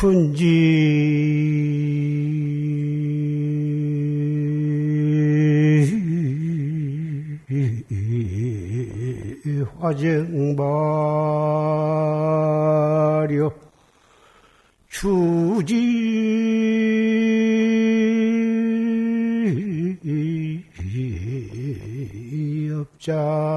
춘지. 화쟁바려 주지. 업자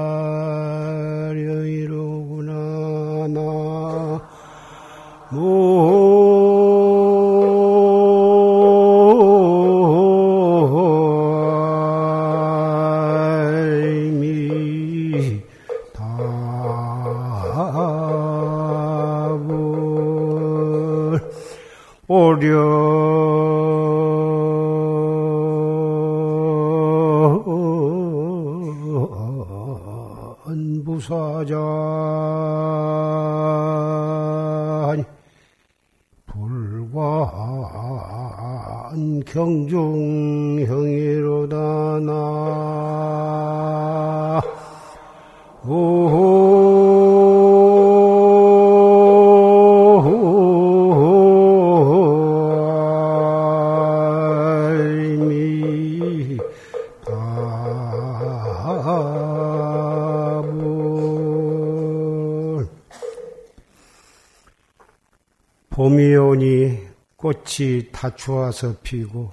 꽃이 다추어서 피고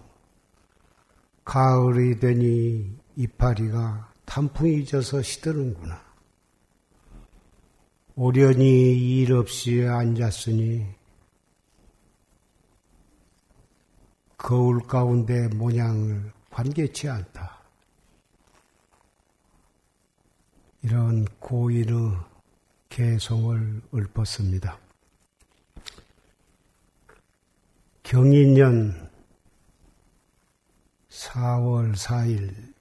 가을이 되니 이파리가 단풍이 져서 시드는구나. 오련히 일 없이 앉았으니 거울 가운데 모양을 관계치 않다. 이런 고인의 개성을 읊었습니다. 경인년 4월 4일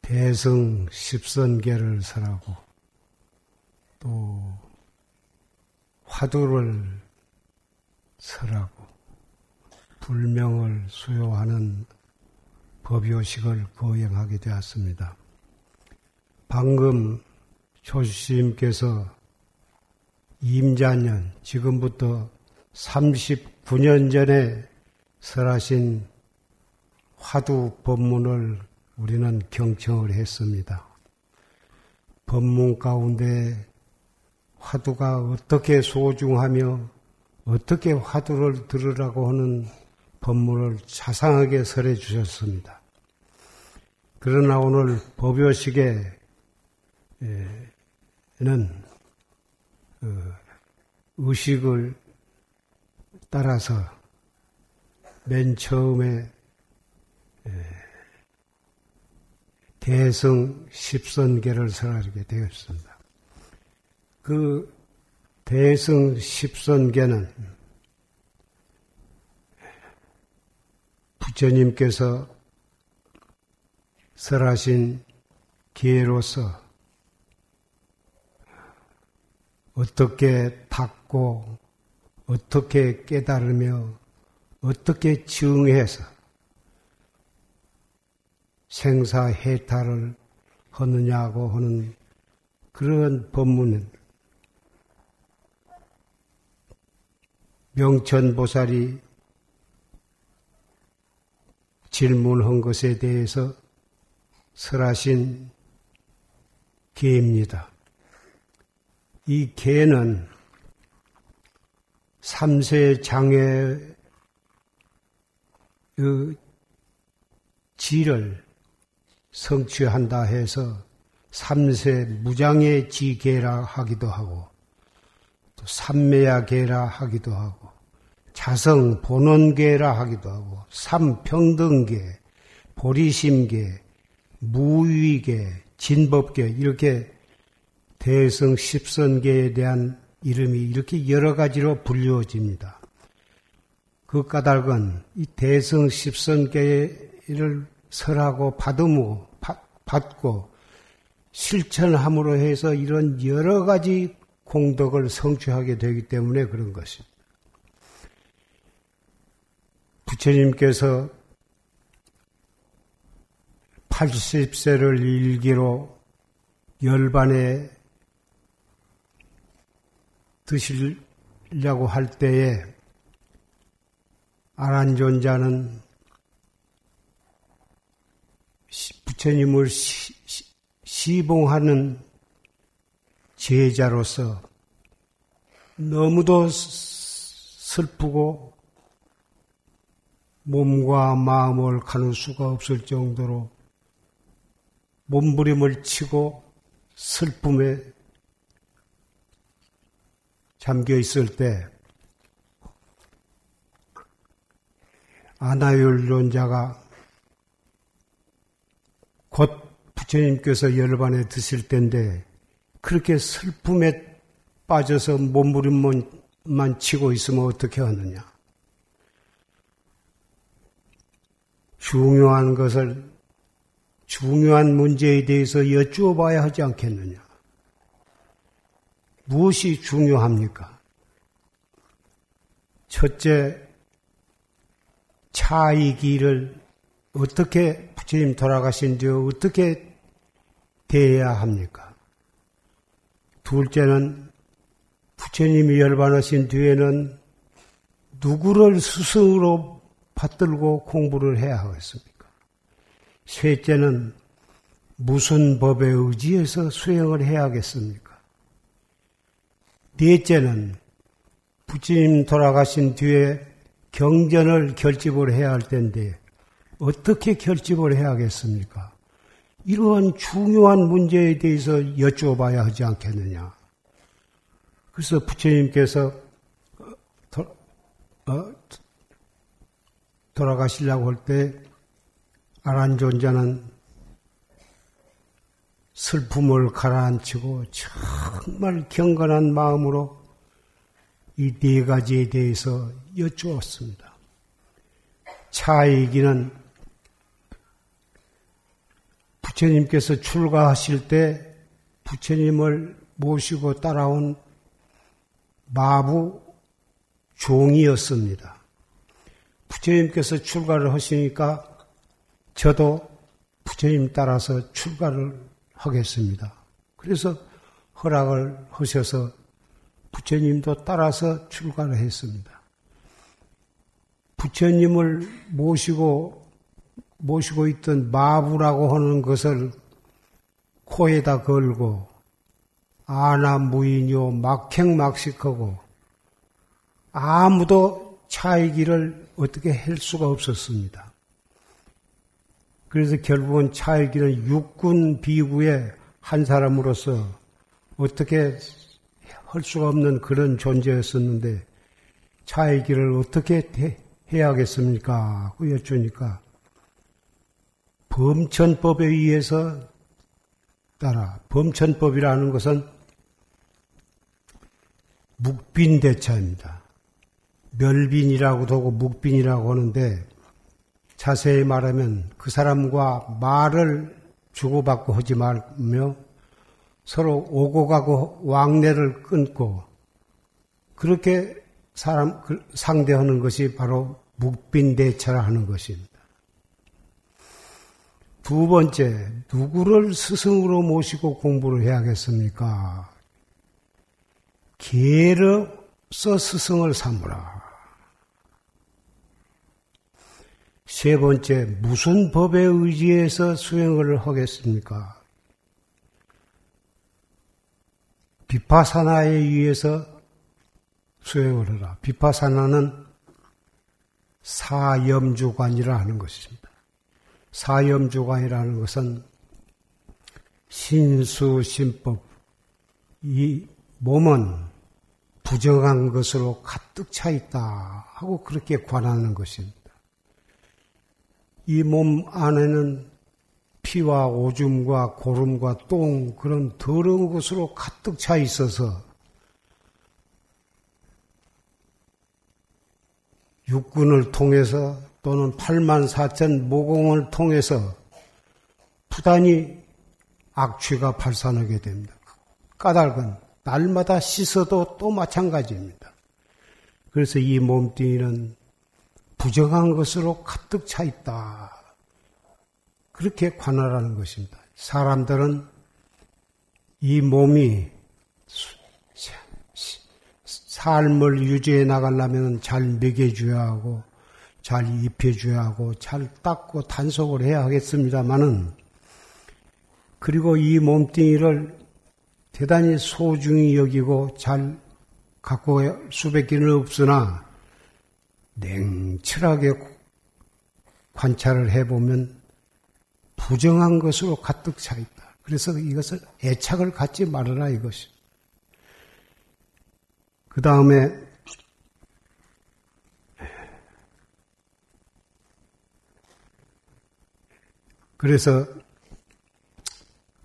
대성 십선계를 설하고 또 화두를 설하고 불명을 수요하는 법요식을 거행하게 되었습니다. 방금 조수님께서 임자년, 지금부터 39년 전에 설하신 화두 법문을 우리는 경청을 했습니다. 법문 가운데 화두가 어떻게 소중하며 어떻게 화두를 들으라고 하는 법문을 자상하게 설해 주셨습니다. 그러나 오늘 법요식에는 어, 의식을 따라서 맨 처음에 대성 십선계를 설하게 되었습니다. 그 대성 십선계는 부처님께서 설하신 기회로서 어떻게 닦고 어떻게 깨달으며 어떻게 증해서 생사해탈을 하느냐고 하는 그런 법문은 명천보살이 질문한 것에 대해서 설하신 계입니다. 이 개는 삼세 장애의 지를 성취한다 해서 삼세 무장의 지계라 하기도 하고 또 삼매야계라 하기도 하고 자성 본원계라 하기도 하고 삼평등계, 보리심계, 무위계, 진법계 이렇게 대성 십선계에 대한 이름이 이렇게 여러 가지로 불리워집니다. 그 까닭은 이 대성 십선계를 설하고 받으무 받고 실천함으로 해서 이런 여러 가지 공덕을 성취하게 되기 때문에 그런 것입니다. 부처님께서 80세를 일기로 열반에 드시려고 할 때에 아란존자는 부처님을 시, 시봉하는 제자로서 너무도 슬프고 몸과 마음을 가눌 수가 없을 정도로 몸부림을 치고 슬픔에 잠겨 있을 때 아나율론자가 곧 부처님께서 열반에 드실 텐데 그렇게 슬픔에 빠져서 몸부림만 치고 있으면 어떻게 하느냐? 중요한 것을 중요한 문제에 대해서 여쭈어 봐야 하지 않겠느냐? 무엇이 중요합니까? 첫째, 차이기를 어떻게 부처님 돌아가신 뒤에 어떻게 대해야 합니까? 둘째는 부처님이 열반하신 뒤에는 누구를 스승으로 받들고 공부를 해야 하겠습니까? 셋째는 무슨 법에 의지해서 수행을 해야겠습니까? 넷째는 부처님 돌아가신 뒤에 경전을 결집을 해야 할 텐데 어떻게 결집을 해야겠습니까? 이러한 중요한 문제에 대해서 여쭤봐야 하지 않겠느냐. 그래서 부처님께서 도, 어, 돌아가시려고 할 때 아란존자는 슬픔을 가라앉히고 정말 경건한 마음으로 이 네 가지에 대해서 여쭈었습니다. 차이기는 부처님께서 출가하실 때 부처님을 모시고 따라온 마부 종이었습니다. 부처님께서 출가를 하시니까 저도 부처님 따라서 출가를 하겠습니다. 그래서 허락을 하셔서 부처님도 따라서 출가를 했습니다. 부처님을 모시고 모시고 있던 마부라고 하는 것을 코에다 걸고 아나무인요 막행막식하고 아무도 차이기를 어떻게 할 수가 없었습니다. 그래서 결국은 차이기는 육군 비구의 한 사람으로서 어떻게 할 수가 없는 그런 존재였었는데 차이기를 어떻게 해야겠습니까? 그 여쭈니까 범천법에 의해서 따라 범천법이라는 것은 묵빈대차입니다. 멸빈이라고도 하고 묵빈이라고 하는데 자세히 말하면 그 사람과 말을 주고받고 하지 말며 서로 오고 가고 왕래를 끊고 그렇게 사람 그 상대하는 것이 바로 묵빈대차라 하는 것입니다. 두 번째, 누구를 스승으로 모시고 공부를 해야겠습니까? 개로서 스승을 삼으라. 세 번째, 무슨 법에 의지해서 수행을 하겠습니까? 비파사나에 의해서 수행을 하라. 비파사나는 사염주관이라 하는 것입니다. 사염주관이라는 것은 신수신법, 이 몸은 부정한 것으로 가득 차 있다 하고 그렇게 관하는 것입니다. 이 몸 안에는 피와 오줌과 고름과 똥 그런 더러운 것으로 가득 차 있어서 육군을 통해서 또는 8만 4천 모공을 통해서 부단히 악취가 발산하게 됩니다. 까닭은 날마다 씻어도 또 마찬가지입니다. 그래서 이 몸뚱이는 부정한 것으로 가득 차 있다. 그렇게 관할하는 것입니다. 사람들은 이 몸이 삶을 유지해 나가려면 잘 먹여줘야 하고, 잘 입혀줘야 하고, 잘 닦고 단속을 해야 하겠습니다만은, 그리고 이 몸뚱이를 대단히 소중히 여기고 잘 갖고 수백기는 없으나, 냉철하게 관찰을 해보면 부정한 것으로 가득 차 있다. 그래서 이것을 애착을 갖지 말아라 이것이. 그 다음에 그래서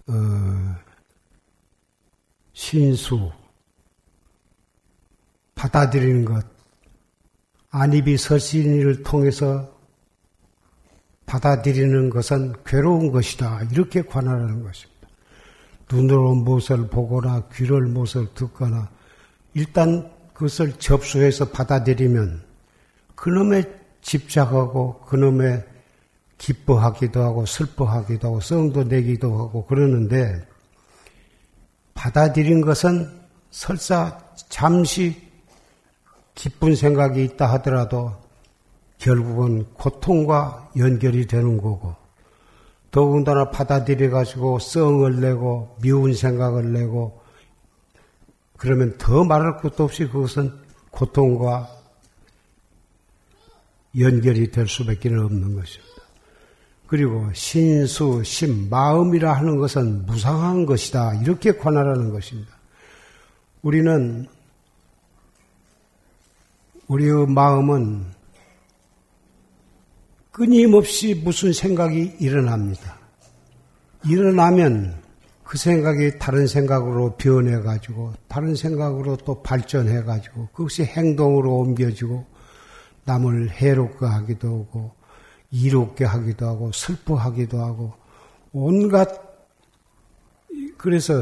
어, 신수 받아들이는 것 안입이 설신을 통해서 받아들이는 것은 괴로운 것이다. 이렇게 관할하는 것입니다. 눈으로 무엇을 보거나 귀를 무엇을 듣거나 일단 그것을 접수해서 받아들이면 그놈의 집착하고 그놈의 기뻐하기도 하고 슬퍼하기도 하고 성도 내기도 하고 그러는데 받아들인 것은 설사 잠시 기쁜 생각이 있다 하더라도 결국은 고통과 연결이 되는 거고 더군다나 받아들여 가지고 썽을 내고 미운 생각을 내고 그러면 더 말할 것도 없이 그것은 고통과 연결이 될 수밖에 없는 것입니다. 그리고 신수, 심, 마음이라 하는 것은 무상한 것이다. 이렇게 관할하는 것입니다. 우리는 우리의 마음은 끊임없이 무슨 생각이 일어납니다. 일어나면 그 생각이 다른 생각으로 변해가지고 다른 생각으로 또 발전해가지고 그것이 행동으로 옮겨지고 남을 해롭게 하기도 하고 이롭게 하기도 하고 슬퍼하기도 하고 온갖 그래서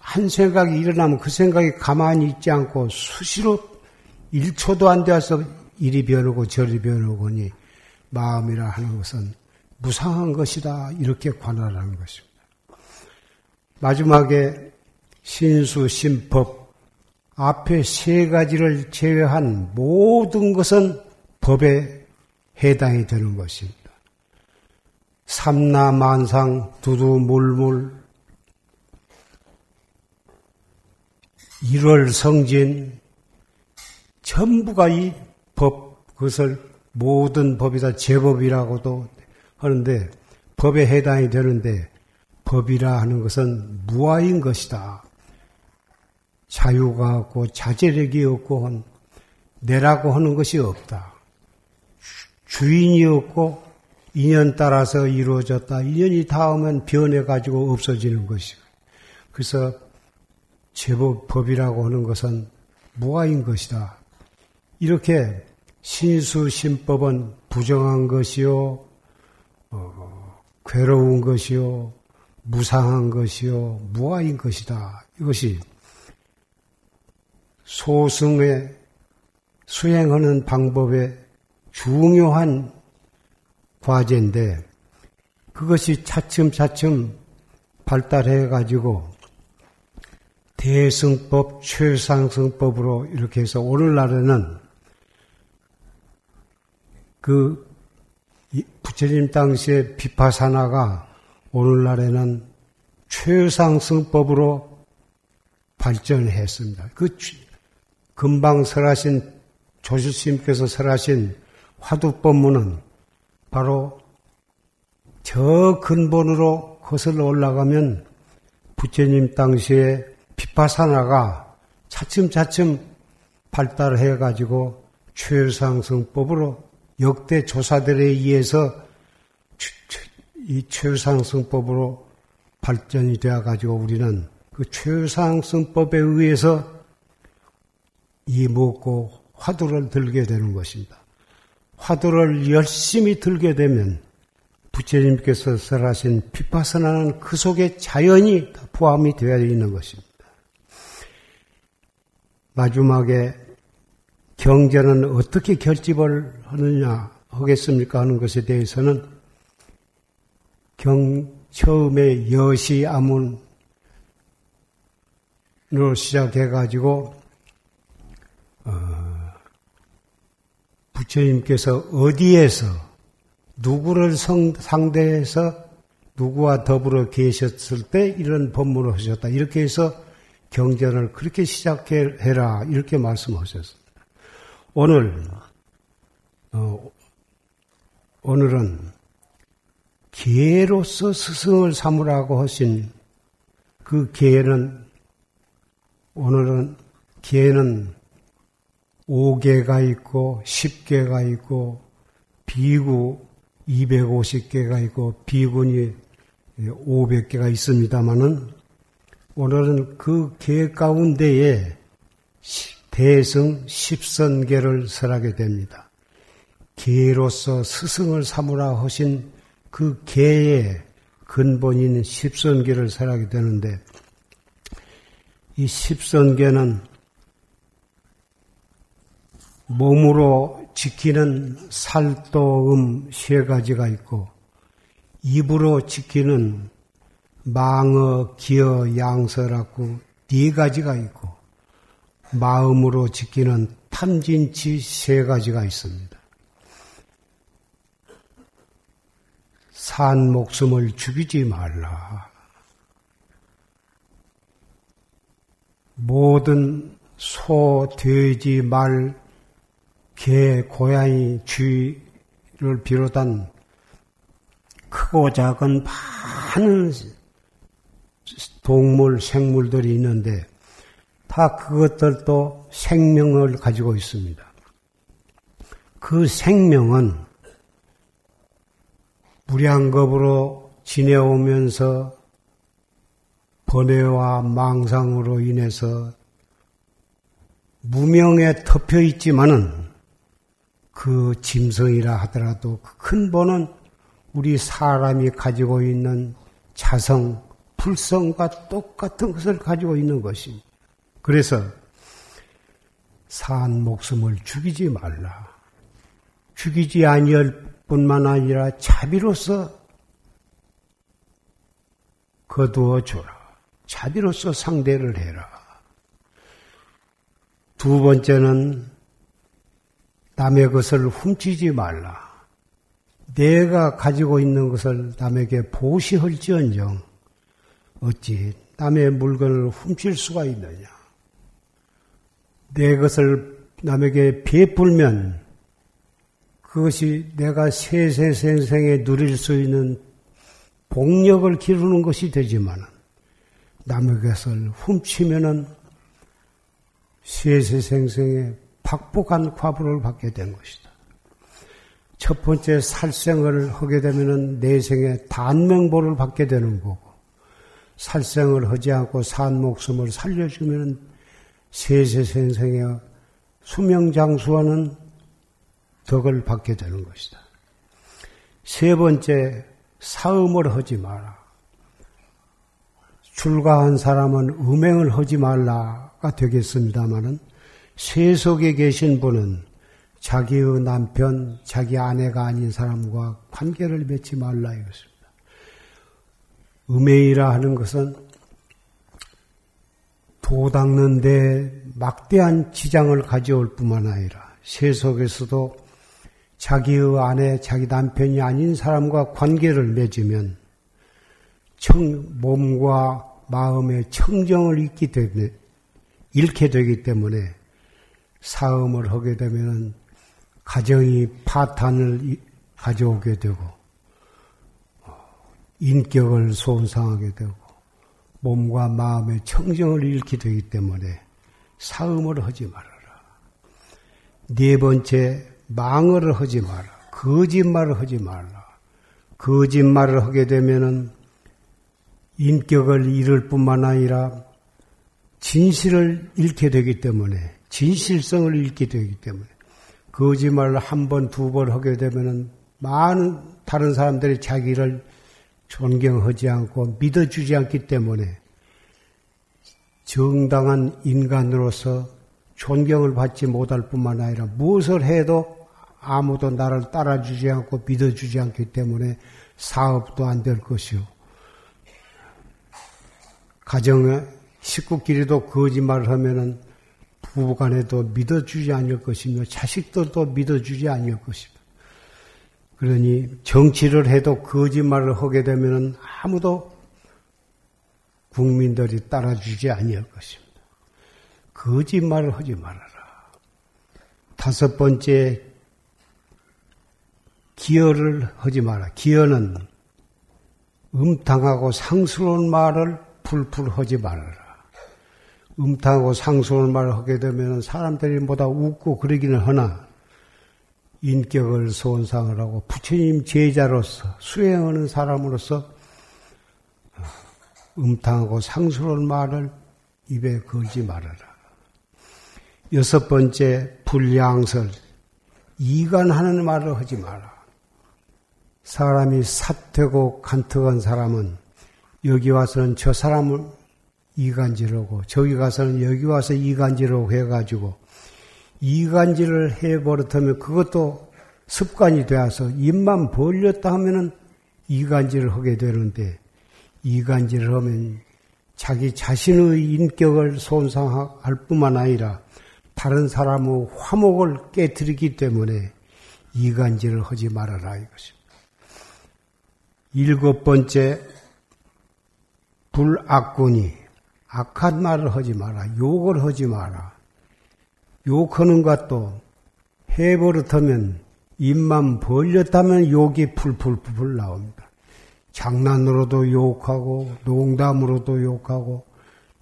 한 생각이 일어나면 그 생각이 가만히 있지 않고 수시로 1초도 안 되어서 이리 변하고 저리 변하고니 마음이라 하는 것은 무상한 것이다 이렇게 관할하는 것입니다. 마지막에 신수, 신법, 앞에 세 가지를 제외한 모든 것은 법에 해당이 되는 것입니다. 삼나 만상, 두두 물물, 일월 성진, 전부가 이 법, 그것을 모든 법이다 제법이라고도 하는데, 법에 해당이 되는데, 법이라 하는 것은 무아인 것이다. 자유가 없고 자제력이 없고 내라고 하는 것이 없다. 주인이 없고 인연 따라서 이루어졌다. 인연이 닿으면 변해가지고 없어지는 것이. 그래서 제법 법이라고 하는 것은 무아인 것이다. 이렇게 신수신법은 부정한 것이요, 어, 괴로운 것이요, 무상한 것이요, 무아인 것이다. 이것이 소승의 수행하는 방법의 중요한 과제인데, 그것이 차츰차츰 발달해 가지고 대승법, 최상승법으로 이렇게 해서 오늘날에는 그 부처님 당시에 비파사나가 오늘날에는 최상승법으로 발전했습니다. 그 금방 설하신 조실스님께서 설하신 화두법문은 바로 저 근본으로 거슬러 올라가면 부처님 당시에 비파사나가 차츰차츰 발달해 가지고 최상승법으로 역대 조사들에 의해서 이 최상승법으로 발전이 되어 가지고 우리는 그 최상승법에 의해서 이 먹고 화두를 들게 되는 것입니다. 화두를 열심히 들게 되면 부처님께서 설하신 피파선하는 그 속에 자연이 포함이 되어 있는 것입니다. 마지막에 경전은 어떻게 결집을 하느냐 하겠습니까 하는 것에 대해서는 경 처음에 여시 아문으로 시작해 가지고 부처님께서 어디에서 누구를 성, 상대해서 누구와 더불어 계셨을 때 이런 법문을 하셨다. 이렇게 해서 경전을 그렇게 시작해라. 이렇게 말씀하셨습니다. 오늘, 어, 오늘은 기회로서 스승을 삼으라고 하신 그 기회는 오늘은 기회는 5개가 있고 10개가 있고 비구 250개가 있고 비군이 500개가 있습니다마는 오늘은 그개 가운데에 대승 10선계를 설하게 됩니다. 개로서 스승을 삼으라 하신 그 개의 근본인 10선계를 설하게 되는데 이 10선계는 몸으로 지키는 살도음 세 가지가 있고 입으로 지키는 망어, 기어, 양서라고 네 가지가 있고 마음으로 지키는 탐진치 세 가지가 있습니다. 산 목숨을 죽이지 말라. 모든 소, 돼지, 말, 개, 고양이, 쥐를 비롯한 크고 작은 많은 동물, 생물들이 있는데 다 그것들도 생명을 가지고 있습니다. 그 생명은 무량겁으로 지내오면서 번뇌와 망상으로 인해서 무명에 덮여 있지만은 그 짐승이라 하더라도 그큰 본은 우리 사람이 가지고 있는 자성, 불성과 똑같은 것을 가지고 있는 것입니다. 그래서 산 목숨을 죽이지 말라. 죽이지 아니할 뿐만 아니라 자비로서 거두어 줘라. 자비로서 상대를 해라. 두 번째는 남의 것을 훔치지 말라. 내가 가지고 있는 것을 남에게 보시할지언정 어찌 남의 물건을 훔칠 수가 있느냐. 내 것을 남에게 베풀면 그것이 내가 세세생생에 누릴 수 있는 복력을 기르는 것이 되지만 남의 것을 훔치면은 세세생생에 박복한 과부를 받게 된 것이다. 첫 번째 살생을 하게 되면은 내생에 단명보를 받게 되는 거고 살생을 하지 않고 산 목숨을 살려주면은 세세생생에 수명장수하는 덕을 받게 되는 것이다. 세 번째, 사음을 하지 마라. 출가한 사람은 음행을 하지 말라가 되겠습니다마는 세속에 계신 분은 자기의 남편, 자기 아내가 아닌 사람과 관계를 맺지 말라 이것입니다. 음행이라 하는 것은 도 닦는 데 막대한 지장을 가져올 뿐만 아니라 세속에서도 자기의 아내, 자기 남편이 아닌 사람과 관계를 맺으면 청, 몸과 마음의 청정을 잃게, 되네, 잃게 되기 때문에 사음을 하게 되면 가정이 파탄을 가져오게 되고 인격을 손상하게 되고 몸과 마음의 청정을 잃게 되기 때문에 사음을 하지 말아라. 네 번째 망을 하지 마라. 거짓말을 하지 말라. 거짓말을 하게 되면은 인격을 잃을 뿐만 아니라 진실을 잃게 되기 때문에 진실성을 잃게 되기 때문에 거짓말을 한 번, 두 번 하게 되면은 많은 다른 사람들이 자기를 존경하지 않고 믿어주지 않기 때문에 정당한 인간으로서 존경을 받지 못할 뿐만 아니라 무엇을 해도 아무도 나를 따라주지 않고 믿어주지 않기 때문에 사업도 안 될 것이요. 가정에 식구끼리도 거짓말을 하면은 부부간에도 믿어주지 않을 것이며 자식들도 믿어주지 않을 것이며 그러니 정치를 해도 거짓말을 하게 되면 아무도 국민들이 따라주지 아니할 것입니다. 거짓말을 하지 말아라. 다섯 번째 기여를 하지 마라. 기여는 음탕하고 상스러운 말을 풀풀 하지 말아라. 음탕하고 상스러운 말을 하게 되면 사람들이 보다 웃고 그러기는 하나 인격을 손상을 하고 부처님 제자로서 수행하는 사람으로서 음탕하고 상스러운 말을 입에 걸지 말아라. 여섯 번째 불량설 이간하는 말을 하지 마라. 사람이 사퇴고 간특한 사람은 여기 와서는 저 사람을 이간질하고 저기 가서는 여기 와서 이간질하고 해가지고 이간질을 해버릇하면 그것도 습관이 되어서 입만 벌렸다 하면은 이간질을 하게 되는데 이간질을 하면 자기 자신의 인격을 손상할 뿐만 아니라 다른 사람의 화목을 깨뜨리기 때문에 이간질을 하지 말아라 이것입니다. 일곱 번째, 불악군이 악한 말을 하지 마라. 욕을 하지 마라. 욕하는 것도 해버릇하면 입만 벌렸다면 욕이 풀풀풀 나옵니다. 장난으로도 욕하고 농담으로도 욕하고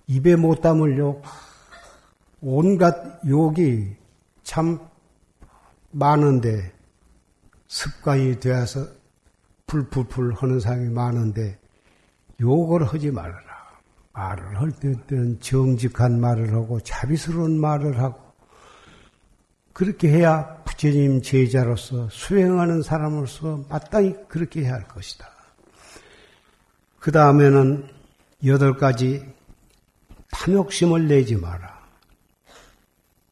입에 못 담을 욕 온갖 욕이 참 많은데 습관이 되어서 풀풀풀 하는 사람이 많은데 욕을 하지 말아라. 말을 할 때는 정직한 말을 하고 자비스러운 말을 하고 그렇게 해야 부처님 제자로서 수행하는 사람으로서 마땅히 그렇게 해야 할 것이다. 그 다음에는 여덟 가지 탐욕심을 내지 마라.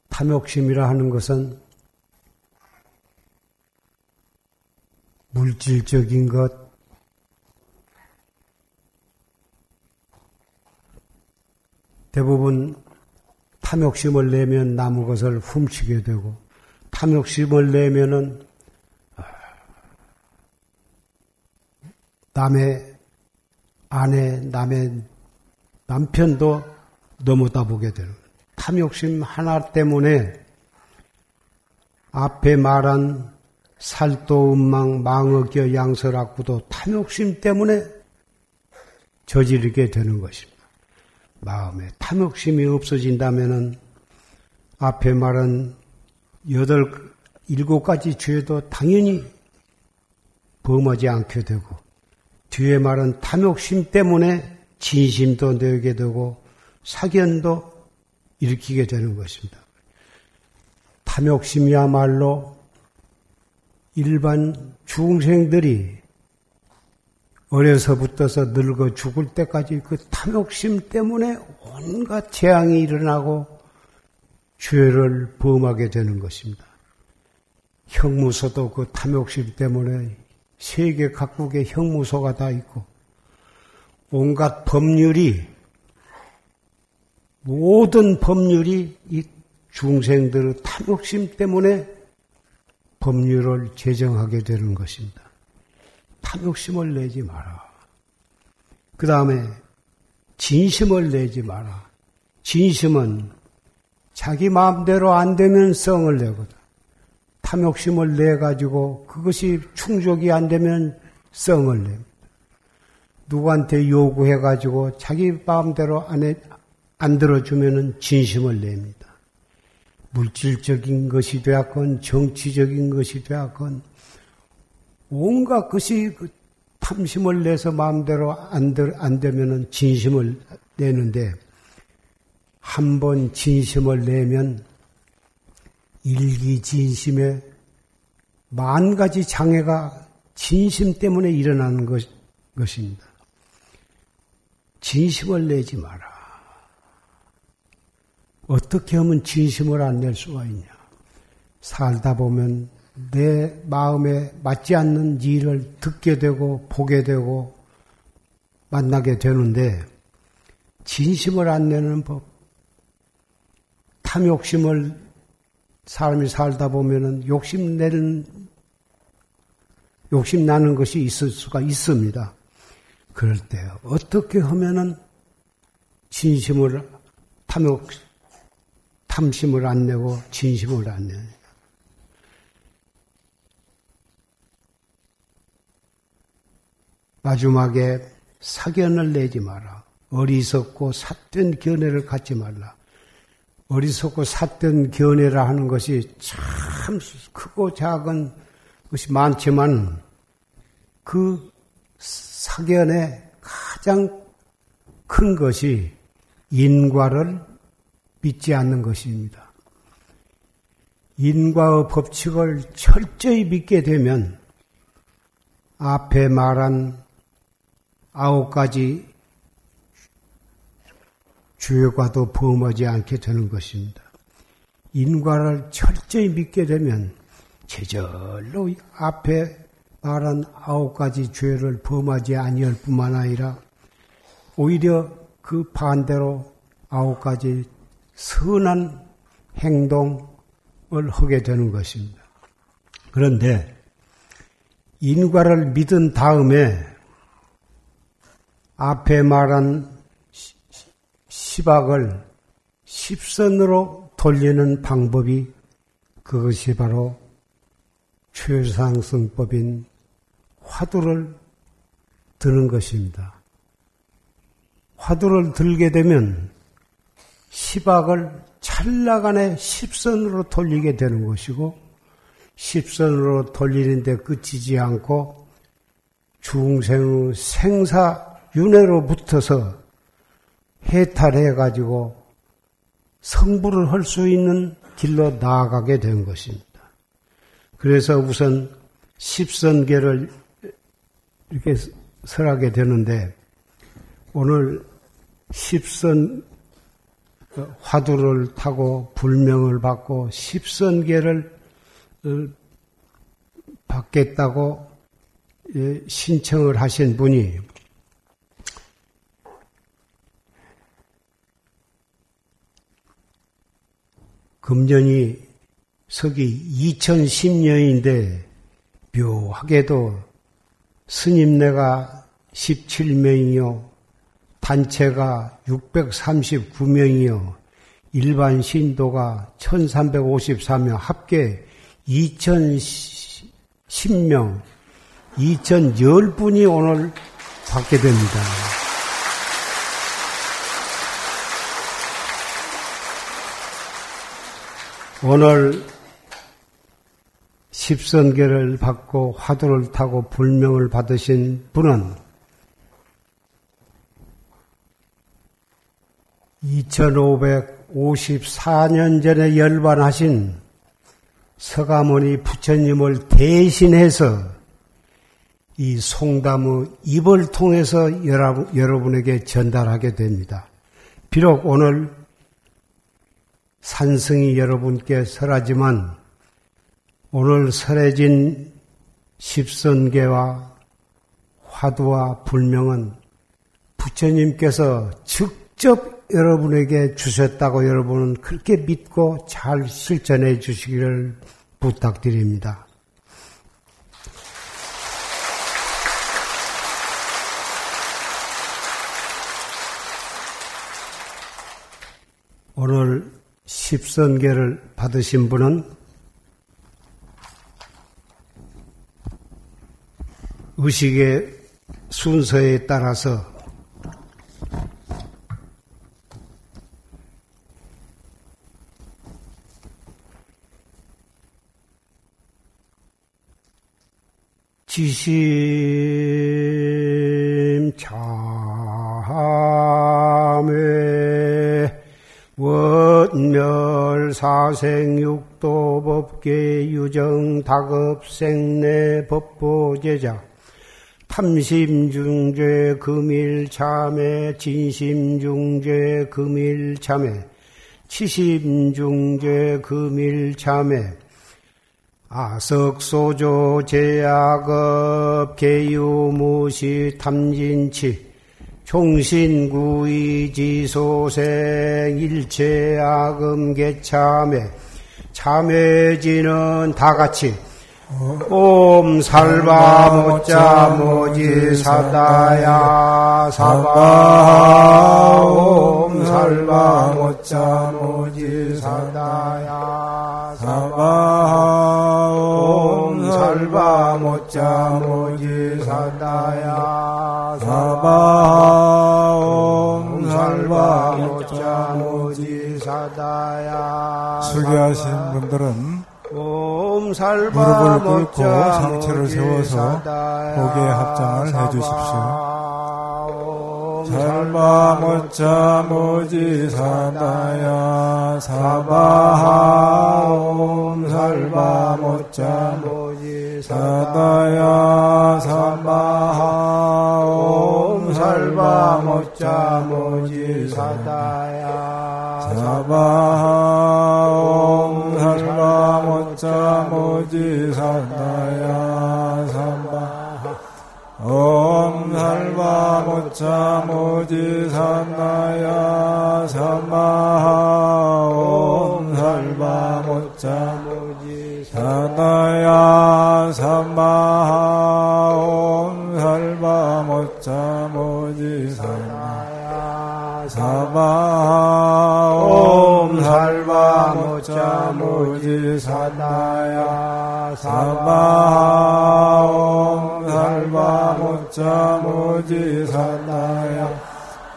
탐욕심이라 하는 것은 물질적인 것, 대부분 탐욕심을 내면 남의 것을 훔치게 되고, 탐욕심을 내면은 남의 아내, 남의 남편도 넘어다 보게 되는 탐욕심 하나 때문에 앞에 말한 살도 음망 망어겨 양설악구도 탐욕심 때문에 저지르게 되는 것입니다. 마음에 탐욕심이 없어진다면은 앞에 말은 여덟 일곱 가지 죄도 당연히 범하지 않게 되고 뒤에 말은 탐욕심 때문에 진심도 내게 되고 사견도 일으키게 되는 것입니다. 탐욕심이야말로 일반 중생들이 어려서부터서 늙어 죽을 때까지 그 탐욕심 때문에 온갖 재앙이 일어나고 죄를 범하게 되는 것입니다. 형무소도 그 탐욕심 때문에 세계 각국의 형무소가 다 있고 온갖 법률이 모든 법률이 이 중생들의 탐욕심 때문에 법률을 제정하게 되는 것입니다. 탐욕심을 내지 마라. 그 다음에 진심을 내지 마라. 진심은 자기 마음대로 안 되면 성을 내거든. 탐욕심을 내가지고 그것이 충족이 안 되면 성을 냅니다. 누구한테 요구해가지고 자기 마음대로 안, 해, 안 들어주면은 진심을 냅니다. 물질적인 것이 되었건 정치적인 것이 되었건 온갖 것이 그 탐심을 내서 마음대로 안, 들, 안 되면은 진심을 내는데 한 번 진심을 내면 일기 진심에 만 가지 장애가 진심 때문에 일어나는 것, 것입니다. 진심을 내지 마라. 어떻게 하면 진심을 안 낼 수가 있냐? 살다 보면 내 마음에 맞지 않는 일을 듣게 되고 보게 되고 만나게 되는데 진심을 안 내는 법, 탐욕심을 사람이 살다 보면은 욕심 내는 욕심 나는 것이 있을 수가 있습니다. 그럴 때 어떻게 하면은 진심을 탐욕 탐심을 안 내고 진심을 안 내냐. 마지막에 사견을 내지 마라. 어리석고 삿된 견해를 갖지 말라. 어리석고 삿된 견해라 하는 것이 참 크고 작은 것이 많지만 그 사견의 가장 큰 것이 인과를 믿지 않는 것입니다. 인과의 법칙을 철저히 믿게 되면 앞에 말한 아홉 가지 죄과도 범하지 않게 되는 것입니다. 인과를 철저히 믿게 되면 제절로 앞에 말한 아홉 가지 죄를 범하지 아니할 뿐만 아니라 오히려 그 반대로 아홉 가지 선한 행동을 하게 되는 것입니다. 그런데 인과를 믿은 다음에 앞에 말한 시박을 십선으로 돌리는 방법이 그것이 바로 최상승법인 화두를 드는 것입니다. 화두를 들게 되면 시박을 찰나간에 십선으로 돌리게 되는 것이고 십선으로 돌리는데 그치지 않고 중생의 생사 윤회로 붙어서 해탈해 가지고 성불을 할 수 있는 길로 나아가게 된 것입니다. 그래서 우선 십선계를 이렇게 설하게 되는데 오늘 십선 화두를 타고 불명을 받고 십선계를 어, 받겠다고 예, 신청을 하신 분이 금년이 서기 2010년인데 묘하게도 스님네가 17명이요, 단체가 639명이요, 일반 신도가 1354명, 합계 2010명, 2010분이 오늘 받게 됩니다. 오늘 십선계를 받고 화두를 타고 불명을 받으신 분은 2554년 전에 열반하신 서가모니 부처님을 대신해서 이 송담의 입을 통해서 여러분에게 전달하게 됩니다. 비록 오늘 산승이 여러분께 설하지만 오늘 설해진 십선계와 화두와 불명은 부처님께서 직접 여러분에게 주셨다고 여러분은 그렇게 믿고 잘 실천해 주시기를 부탁드립니다. 오늘 십선계를 받으신 분은 의식의 순서에 따라서 지심 원 멸 사생육도 법계 유정 다급 생내 법보제자 탐심중죄 금일참회 진심중죄 금일참회 치심중죄 금일참회 아석소조 제약업 개유무시 탐진치 종신구이지소생 일체악음개참에 참회지는 다같이 옴 살바 모자 모지 사다야 사바 옴 살바 모자 모지 사다야 사바 옴 살바 모자 모지 사다야 사바 옴 살바 모자 모지 사다야. 수기하신 분들은 무릎을 꿇고 상체를 세워서 고개 합장을 해주십시오. 살바 모자 모지 사다야. 사바하 옴 살바 모자 모지 사다야. 사바하 옴 살바 모자 모지 사다야 사바하 옴 살바 모자 모지 사다야 사바하 옴 살바 모차 모지 산나야 삼마 삼마하 옴 살바 모차 모지 산나야. 삼마하 옴 살바 모자 모지 사나야.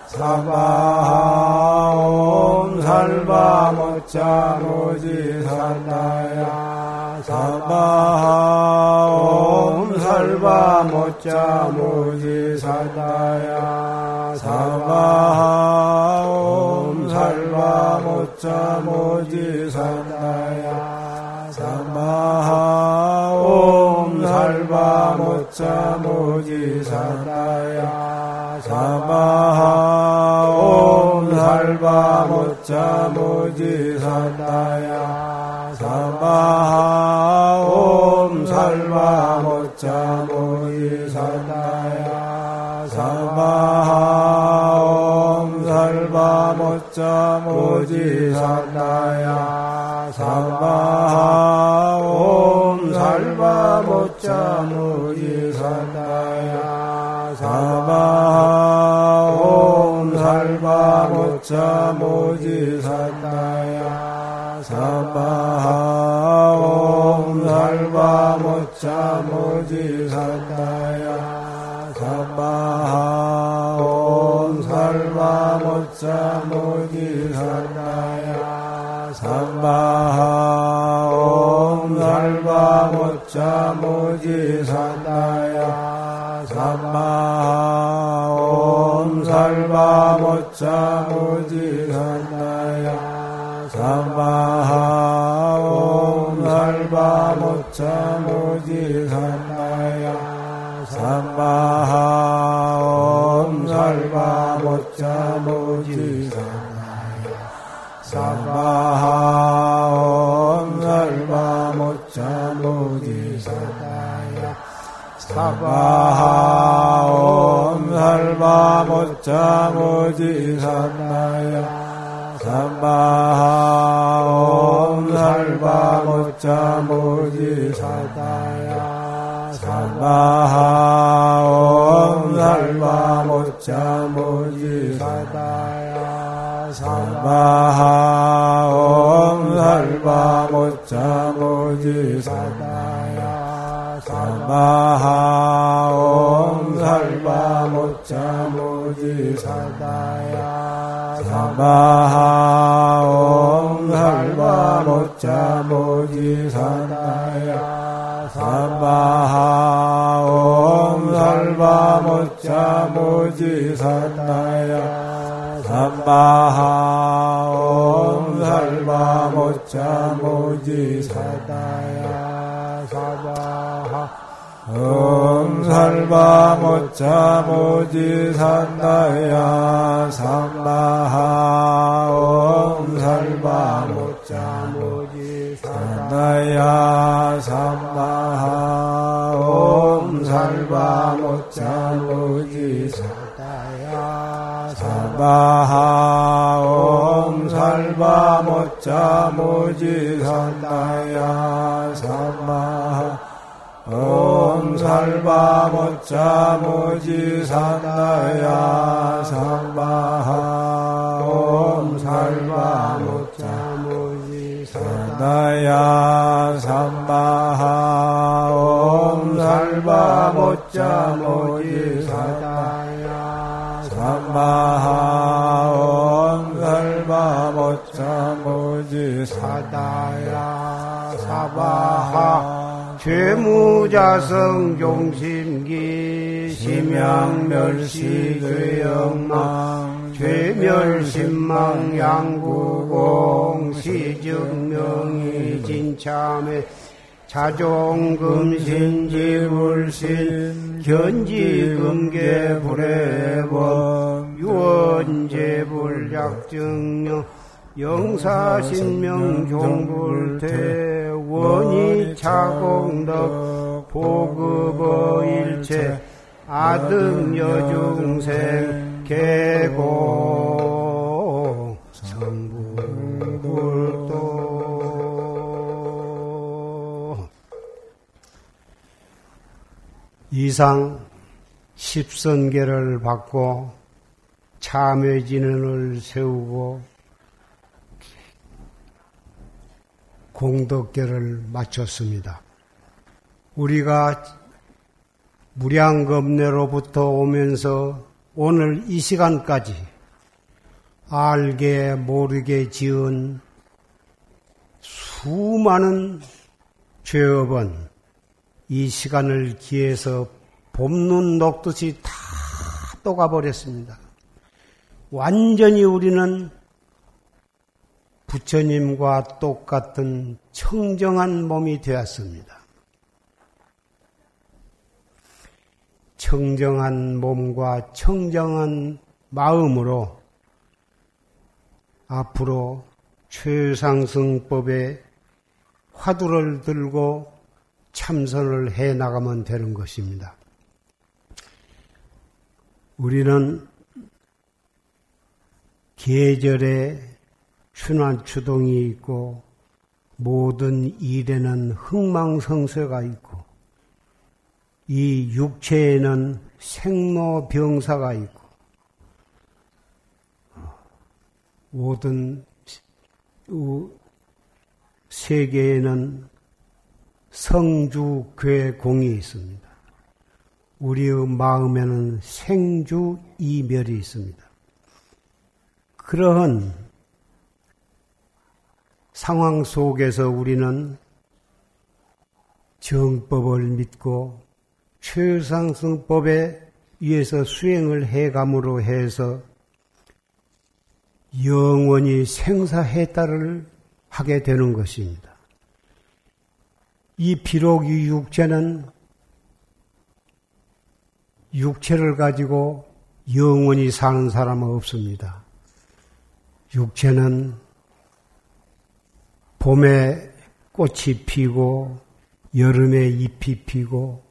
사바 옴 살바 모자 모지 사나야. 사바 옴 살바 모자 모지 사나야. 사바 자모지산나야 삼마하옴 살바 모차 모지산나야 삼마하옴 살바 모차 자 모지 사나야 사바하 옴 살바 모자 모지 사나야 사바 옴 살바 모자 모지 사나야 사바 옴 살바 모자 모지 사나야 사바 옴 살바 모자 모지 사나야 바하 옴살바 모차 모지 산다야 삼바하 옴살바 모차 모지 산다야 삼바하 옴살바 모차 모지 산다야 삼바하 사바하 옴 살바 모자 모지 사나야 사바하 옴 살바 모자 모지 사나야 사바하 옴 살바 모자 모지 사나야 사바하 옴 살바 모자 모지 사나야 사바하 옴 살바 모자 모지 사나야 사바하 옴 살바 모자 모지 사나야 사바하 옴 살바 모자 모지 사나야 삼바하 옴 살바 모자 모지 사바하 옴 살바 모자 모지 산다야 삼바하. 옴 살바 모자 모지 산다야 삼바하. 옴 살바 모자 모지 사다야 삼바하. 옴 살바 모자 모지 산다야 살바 모자 모지 산다야 삼바하 옴 살바 모자 모지 산다야 삼바하 옴 살바 모자 모지 산다야 삼바하 옴 살바 모자 모지 산다야 사바하 죄무자성 종심기 심양멸시 죄영망 죄멸심망 양구공 시증명이 진참에 자종금신지불신 견지금계불해범 유언제불약증령 영사신명 종불태 원이 차공덕 보급어 일체 아등 여중생 개고 성불불도 이상 십선계를 받고 참회진언을 세우고 공덕계를 마쳤습니다. 우리가 무량겁내로부터 오면서 오늘 이 시간까지 알게 모르게 지은 수많은 죄업은 이 시간을 기해서 봄눈 녹듯이 다 녹아버렸습니다. 완전히 우리는 부처님과 똑같은 청정한 몸이 되었습니다. 청정한 몸과 청정한 마음으로 앞으로 최상승법의 화두를 들고 참선을 해 나가면 되는 것입니다. 우리는 계절에 춘한 추동이 있고 모든 일에는 흥망성쇠가 있고 이 육체에는 생로병사가 있고 모든 세계에는 성주괴공이 있습니다. 우리의 마음에는 생주이멸이 있습니다. 그러한 상황 속에서 우리는 정법을 믿고 최상승법에 의해서 수행을 해감으로 해서 영원히 생사해탈을 하게 되는 것입니다. 이 비록 이 육체는 육체를 가지고 영원히 사는 사람은 없습니다. 육체는 봄에 꽃이 피고 여름에 잎이 피고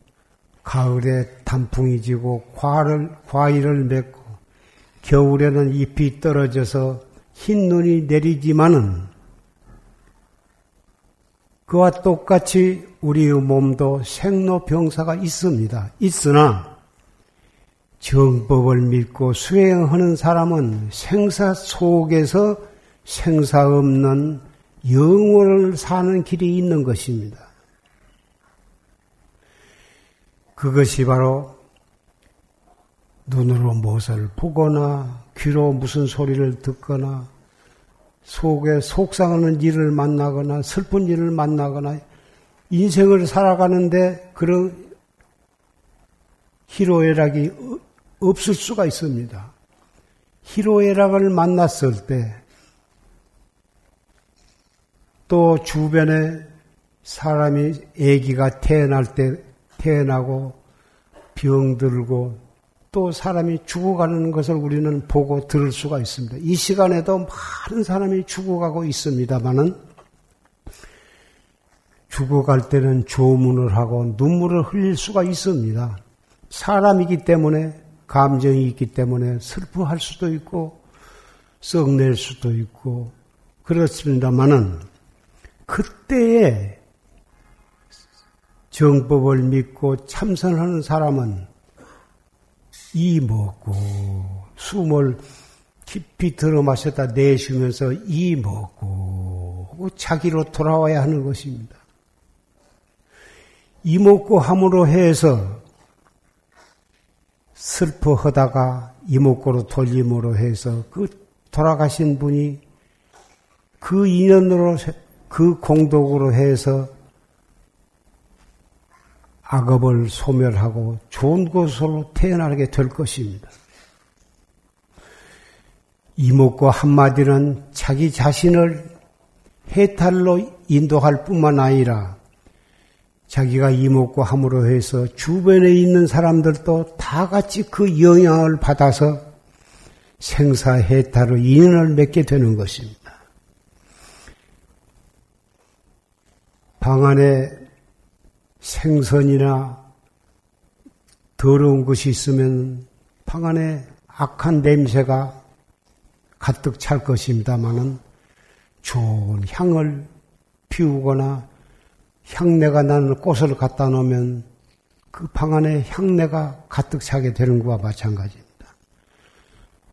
가을에 단풍이 지고 과를, 과일을 맺고 겨울에는 잎이 떨어져서 흰 눈이 내리지만은 그와 똑같이 우리의 몸도 생로병사가 있습니다. 있으나 정법을 믿고 수행하는 사람은 생사 속에서 생사 없는 영원을 사는 길이 있는 것입니다. 그것이 바로 눈으로 무엇을 보거나 귀로 무슨 소리를 듣거나 속에 속상하는 일을 만나거나 슬픈 일을 만나거나 인생을 살아가는데 그런 희로애락이 없을 수가 있습니다. 희로애락을 만났을 때 또 주변에 사람이 아기가 태어날 때 태어나고 병들고 또 사람이 죽어가는 것을 우리는 보고 들을 수가 있습니다. 이 시간에도 많은 사람이 죽어가고 있습니다만은 죽어갈 때는 조문을 하고 눈물을 흘릴 수가 있습니다. 사람이기 때문에 감정이 있기 때문에 슬퍼할 수도 있고 썩낼 수도 있고 그렇습니다만은 그때에 정법을 믿고 참선하는 사람은 이 먹고 숨을 깊이 들어 마셨다 내쉬면서 이 먹고 자기로 돌아와야 하는 것입니다. 이 먹고 함으로 해서 슬퍼하다가 이목구로 돌림으로 해서 그 돌아가신 분이 그 인연으로 그 공덕으로 해서 악업을 소멸하고 좋은 곳으로 태어나게 될 것입니다. 이목구 한마디는 자기 자신을 해탈로 인도할 뿐만 아니라 자기가 이목구 함으로 해서 주변에 있는 사람들도 다 같이 그 영향을 받아서 생사해탈로 인연을 맺게 되는 것입니다. 방 안에 생선이나 더러운 것이 있으면 방 안에 악한 냄새가 가득 찰 것입니다만은 좋은 향을 피우거나 향내가 나는 꽃을 갖다 놓으면 그 방 안에 향내가 가득 차게 되는 것과 마찬가지입니다.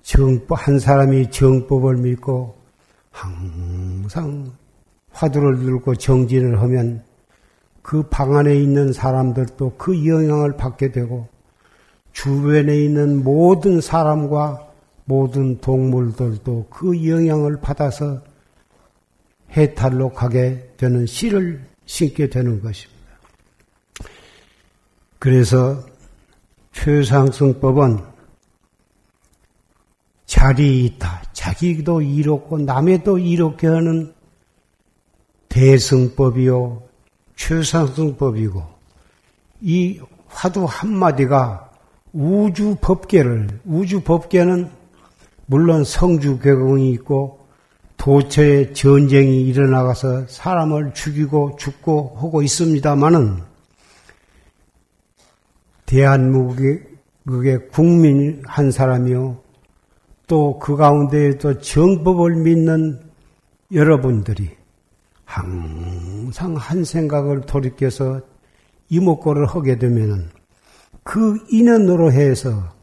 정법, 한 사람이 정법을 믿고 항상 화두를 들고 정진을 하면 그 방 안에 있는 사람들도 그 영향을 받게 되고 주변에 있는 모든 사람과 모든 동물들도 그 영향을 받아서 해탈로 가게 되는 씨를 신게 되는 것입니다. 그래서 최상승법은 자리 있다. 자기도 이롭고 남에도 이롭게 하는 대승법이요. 최상승법이고 이 화두 한마디가 우주 법계를 우주 법계는 물론 성주 궤공이 있고 도처에 전쟁이 일어나가서 사람을 죽이고 죽고 하고 있습니다마는 대한민국의 국민 한 사람이요. 또 그 가운데에도 정법을 믿는 여러분들이 항상 한 생각을 돌이켜서 이목구를 하게 되면은 그 인연으로 해서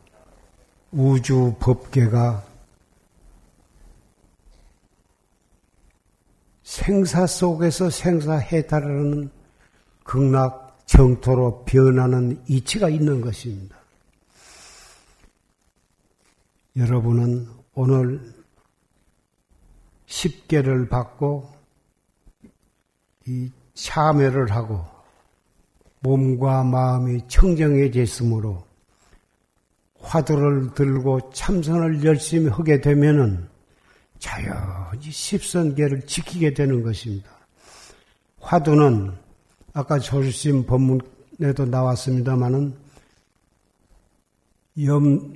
우주 법계가 생사 속에서 생사 해탈하는 극락 정토로 변하는 이치가 있는 것입니다. 여러분은 오늘 10개를 받고 이 참여를 하고 몸과 마음이 청정해졌으므로 화두를 들고 참선을 열심히 하게 되면은 자연히 십선계를 지키게 되는 것입니다. 화두는 아까 조심 법문에도 나왔습니다마는 염,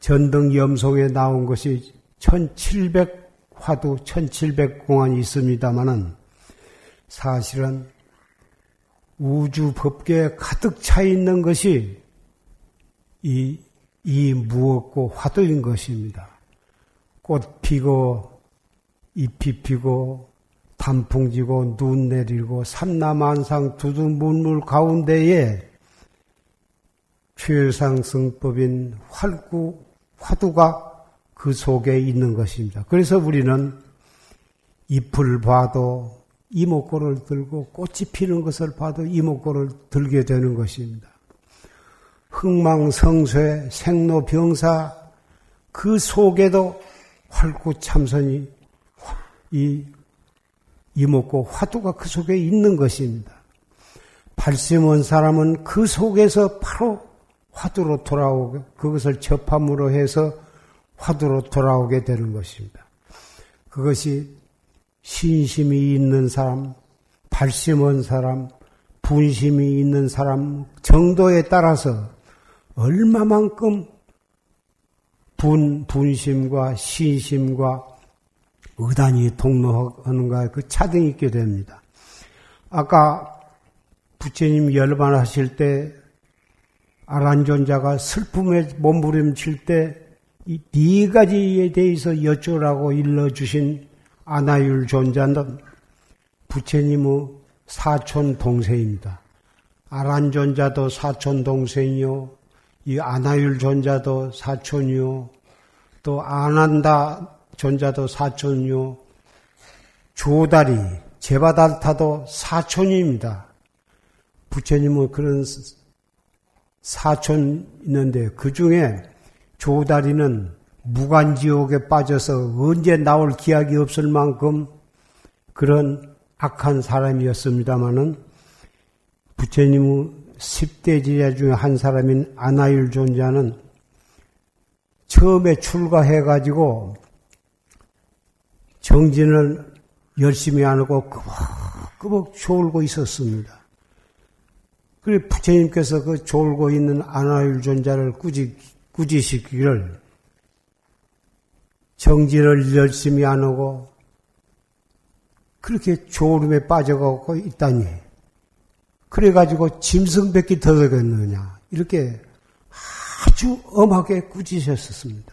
전등 염송에 나온 것이 1700 화두 1700 공안이 있습니다마는 사실은 우주 법계에 가득 차 있는 것이 이, 이 무엇고 화두인 것입니다. 꽃 피고 잎이 피고 단풍 지고 눈 내리고 삼라만상 두두문물 가운데에 최상승법인 활구 화두가 그 속에 있는 것입니다. 그래서 우리는 잎을 봐도 이목구를 들고 꽃이 피는 것을 봐도 이목구를 들게 되는 것입니다. 흥망성쇠, 생로병사 그 속에도 활구참선이 이 이목고 화두가 그 속에 있는 것입니다. 발심한 사람은 그 속에서 바로 화두로 돌아오게 그것을 접함으로 해서 화두로 돌아오게 되는 것입니다. 그것이 신심이 있는 사람, 발심한 사람, 분심이 있는 사람 정도에 따라서 얼마만큼 분, 분심과 신심과 의단이 동로하는가 그 차등이 있게 됩니다. 아까 부처님 열반하실 때 아란존자가 슬픔에 몸부림칠 때 이 네 가지에 대해서 여쭈라고 일러주신 아나율 존자는 부처님의 사촌 동생입니다. 아란 존자도 사촌 동생이요, 이 아나율 존자도 사촌이요, 또 아난다 존자도 사촌이요, 조다리 제바달타도 사촌입니다. 부처님은 그런 사촌 있는데 그 중에 조다리는 무간지옥에 빠져서 언제 나올 기약이 없을 만큼 그런 악한 사람이었습니다마는 부처님의 10대 지자 중에 한 사람인 아나율 존자는 처음에 출가해가지고 정진을 열심히 안 하고 끄벅끄벅 졸고 있었습니다. 그래 부처님께서 그 졸고 있는 아나율 존자를 꾸지, 꾸지시키기를 정진을 열심히 안 하고 그렇게 졸음에 빠져가고 있다니. 그래가지고 짐승밖에 더 되겠느냐. 이렇게 아주 엄하게 꾸지셨었습니다.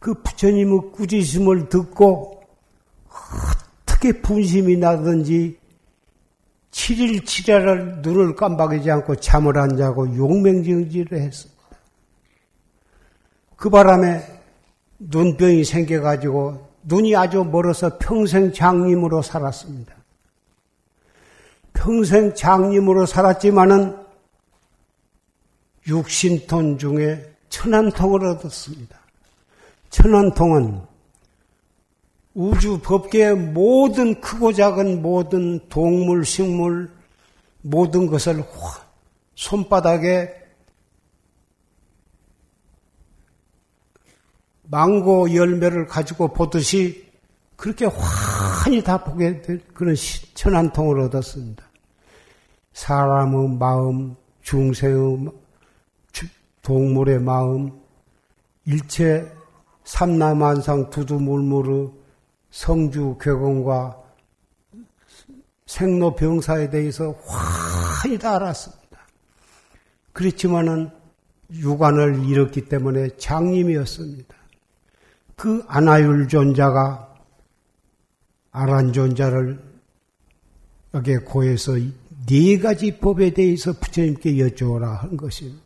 그 부처님의 꾸지심을 듣고 어떻게 분심이 나든지 7일 7일을 눈을 깜박이지 않고 잠을 안 자고 용맹정지를 했습니다. 그 바람에 눈병이 생겨가지고 눈이 아주 멀어서 평생 장님으로 살았습니다. 평생 장님으로 살았지만은 육신통 중에 천안통을 얻었습니다. 천안통은 우주 법계의 모든 크고 작은 모든 동물, 식물, 모든 것을 손바닥에 망고 열매를 가지고 보듯이 그렇게 환히 다 보게 될 그런 천안통을 얻었습니다. 사람의 마음, 중생의 동물의 마음, 일체 삼남한상 두두물무르 성주 궤공과 생로병사에 대해서 환히 다 알았습니다. 그렇지만은 유관을 잃었기 때문에 장님이었습니다. 그 아나율 존자가 아란 존자를 여기에 고해서 네 가지 법에 대해서 부처님께 여쭤라 한 것입니다.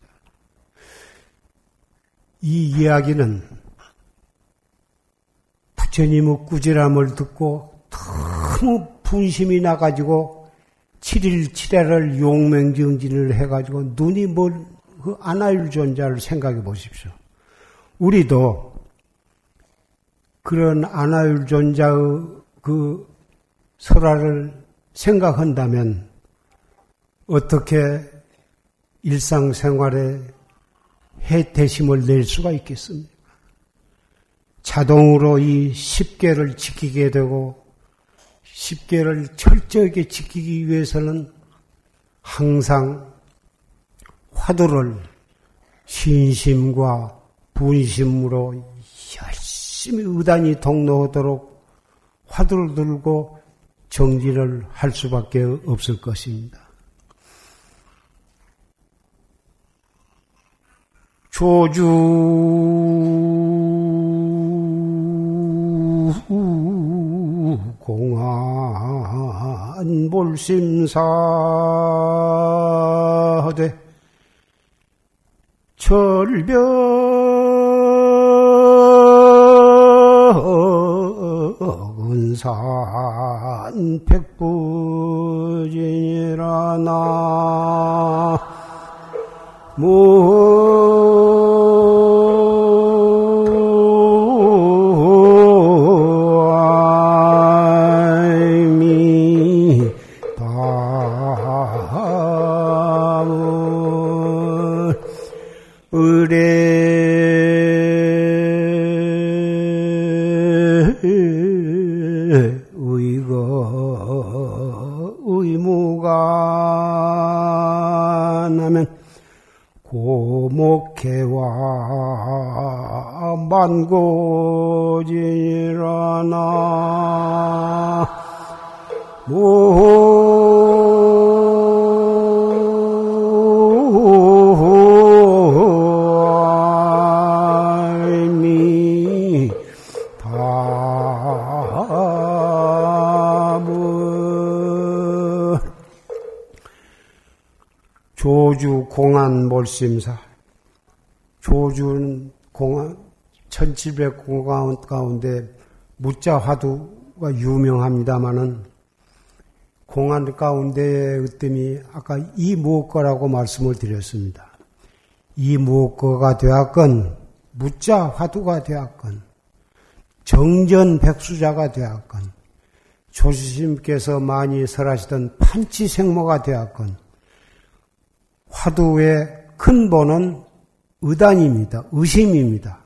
이 이야기는 부처님의 꾸지람을 듣고 너무 분심이 나가지고 7일 7일을 용맹정진을 해가지고 눈이 뭘, 그 아나율 존자를 생각해 보십시오. 우리도 그런 아나율 존자의 그 설화를 생각한다면 어떻게 일상생활에 해태심을 낼 수가 있겠습니까? 자동으로 이 10개를 지키게 되고 10개를 철저하게 지키기 위해서는 항상 화두를 신심과 분심으로 열심히 의단이 동로하도록 화두를 들고 정진을 할 수밖에 없을 것입니다. 조주 공안 볼심사대 철벽 백부진이라 나 참고지라나 조주 공안 몰심사. 1700공안 가운데 무자 화두가 유명합니다마는 공안 가운데의 으뜸이 아까 이 무엇거라고 말씀을 드렸습니다. 이 무엇거가 되었건, 무자 화두가 되었건, 정전 백수자가 되었건, 조수님께서 많이 설하시던 판치생모가 되었건, 화두의 근본은 의단입니다. 의심입니다.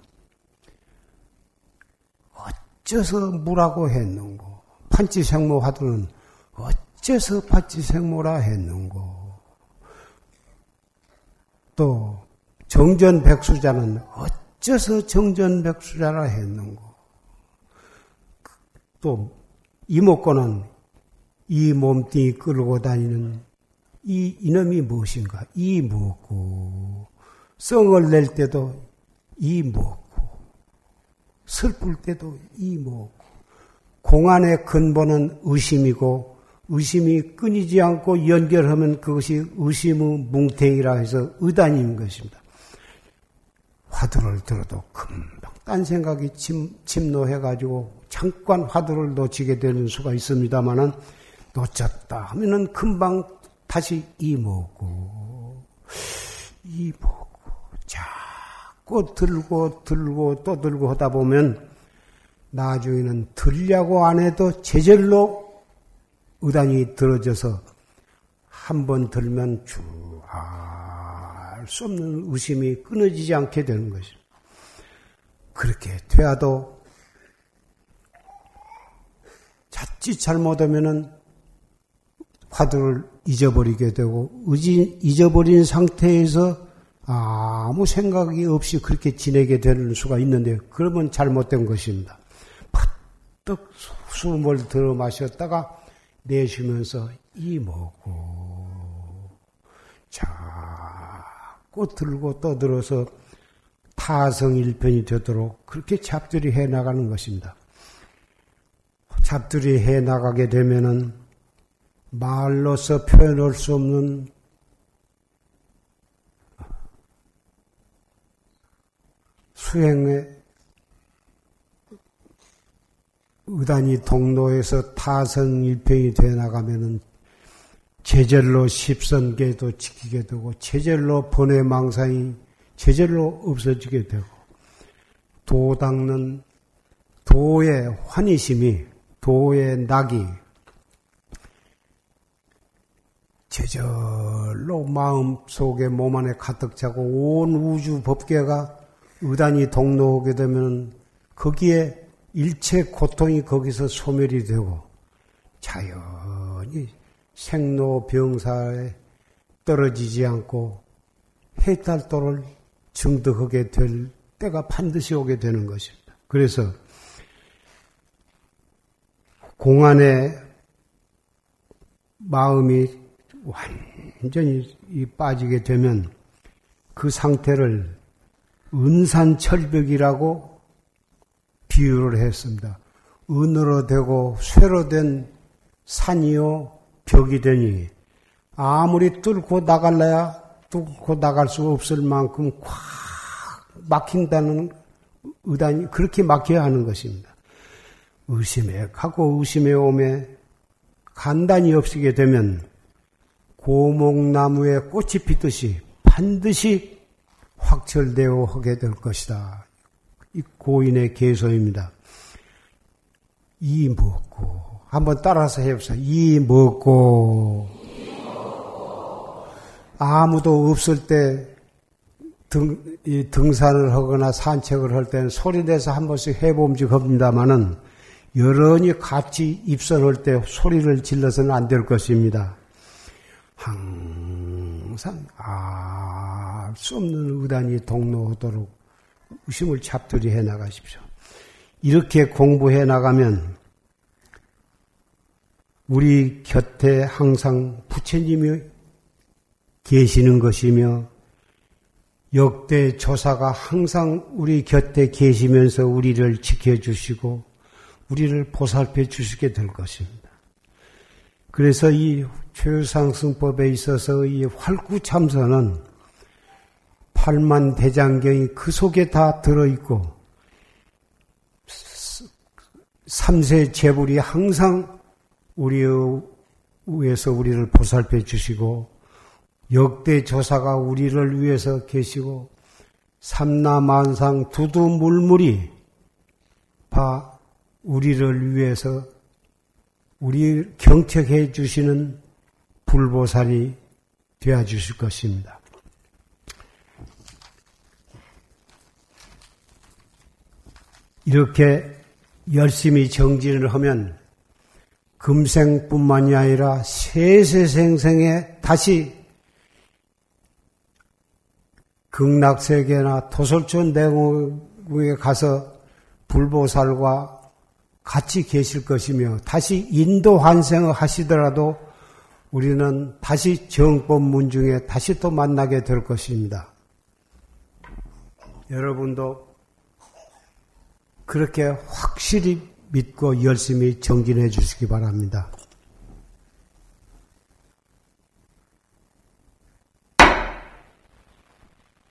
어째서 무라고 했는고? 판치생모 화두는 어째서 판치생모라 했는고? 또 정전백수자는 어째서 정전백수자라 했는고? 또 이목구는 이 몸뚱이 끌고 다니는 이 이놈이 무엇인가? 이 무엇고 성을 낼 때도 이 무엇고 슬플 때도 이 무엇고 공안의 근본은 의심이고 의심이 끊이지 않고 연결하면 그것이 의심의 뭉탱이라 해서 의단인 것입니다. 화두를 들어도 금방 딴 생각이 침, 침노해가지고 잠깐 화두를 놓치게 되는 수가 있습니다만은 놓쳤다 하면은 금방 다시 이먹고 이먹고 자 꾸 들고 들고 또 들고 하다 보면 나중에는 들려고 안 해도 제절로 의단이 들어져서 한 번 들면 주알수 없는 의심이 끊어지지 않게 되는 것입니다. 그렇게 되어도 자칫 잘못하면은 화두를 잊어버리게 되고 의지 잊어버린 상태에서 아무 생각이 없이 그렇게 지내게 되는 수가 있는데 그러면 잘못된 것입니다. 팍떡 숨을 들어 마셨다가 내쉬면서 이 먹고 자꾸 들고 떠들어서 타성일편이 되도록 그렇게 잡들이 해 나가는 것입니다. 잡들이 해 나가게 되면은 말로서 표현할 수 없는 수행의 의단이 동로에서 타성일평이 되어 나가면은 제절로 십선계도 지키게 되고 제절로 번외 망상이 제절로 없어지게 되고 도 닦는 도의 환희심이 도의 낙이 제절로 마음 속에 몸 안에 가득 차고 온 우주 법계가 의단이 동로하게 되면 거기에 일체 고통이 거기서 소멸이 되고 자연히 생로병사에 떨어지지 않고 해탈도를 증득하게 될 때가 반드시 오게 되는 것입니다. 그래서 공안에 마음이 완전히 빠지게 되면 그 상태를 은산철벽이라고 비유를 했습니다. 은으로 되고 쇠로 된 산이요 벽이 되니 아무리 뚫고 나갈래야 뚫고 나갈 수 없을 만큼 꽉 막힌다는 의단이 그렇게 막혀야 하는 것입니다. 의심에 가고 의심에 오매 간단히 없이게 되면 고목나무에 꽃이 피듯이 반드시 확철되어 하게 될 것이다. 이 고인의 개소입니다. 이 먹고 한번 따라서 해보세요. 이 먹고 아무도 없을 때 등, 등산을 하거나 산책을 할 때는 소리 내서 한 번씩 해봄직 합니다만은 여러분이 같이 입선할 때 소리를 질러서는 안 될 것입니다. 항상 알 수 없는 의단이 동로하도록 의심을 잡들이 해 나가십시오. 이렇게 공부해 나가면 우리 곁에 항상 부처님이 계시는 것이며 역대 조사가 항상 우리 곁에 계시면서 우리를 지켜주시고 우리를 보살펴 주시게 될 것입니다. 그래서 이 최상승법에 있어서 이 활구참선은 팔만 대장경이 그 속에 다 들어있고 삼세 재불이 항상 우리의 위해서 우리를 보살펴 주시고 역대 조사가 우리를 위해서 계시고 삼라만상 두두물물이 바 우리를 위해서 우리 경책해 주시는 불보살이 되어 주실 것입니다. 이렇게 열심히 정진을 하면 금생뿐만이 아니라 세세생생에 다시 극락세계나 도솔촌 내국에 가서 불보살과 같이 계실 것이며 다시 인도 환생을 하시더라도 우리는 다시 정법 문 중에 다시 또 만나게 될 것입니다. 여러분도 그렇게 확실히 믿고 열심히 정진해 주시기 바랍니다.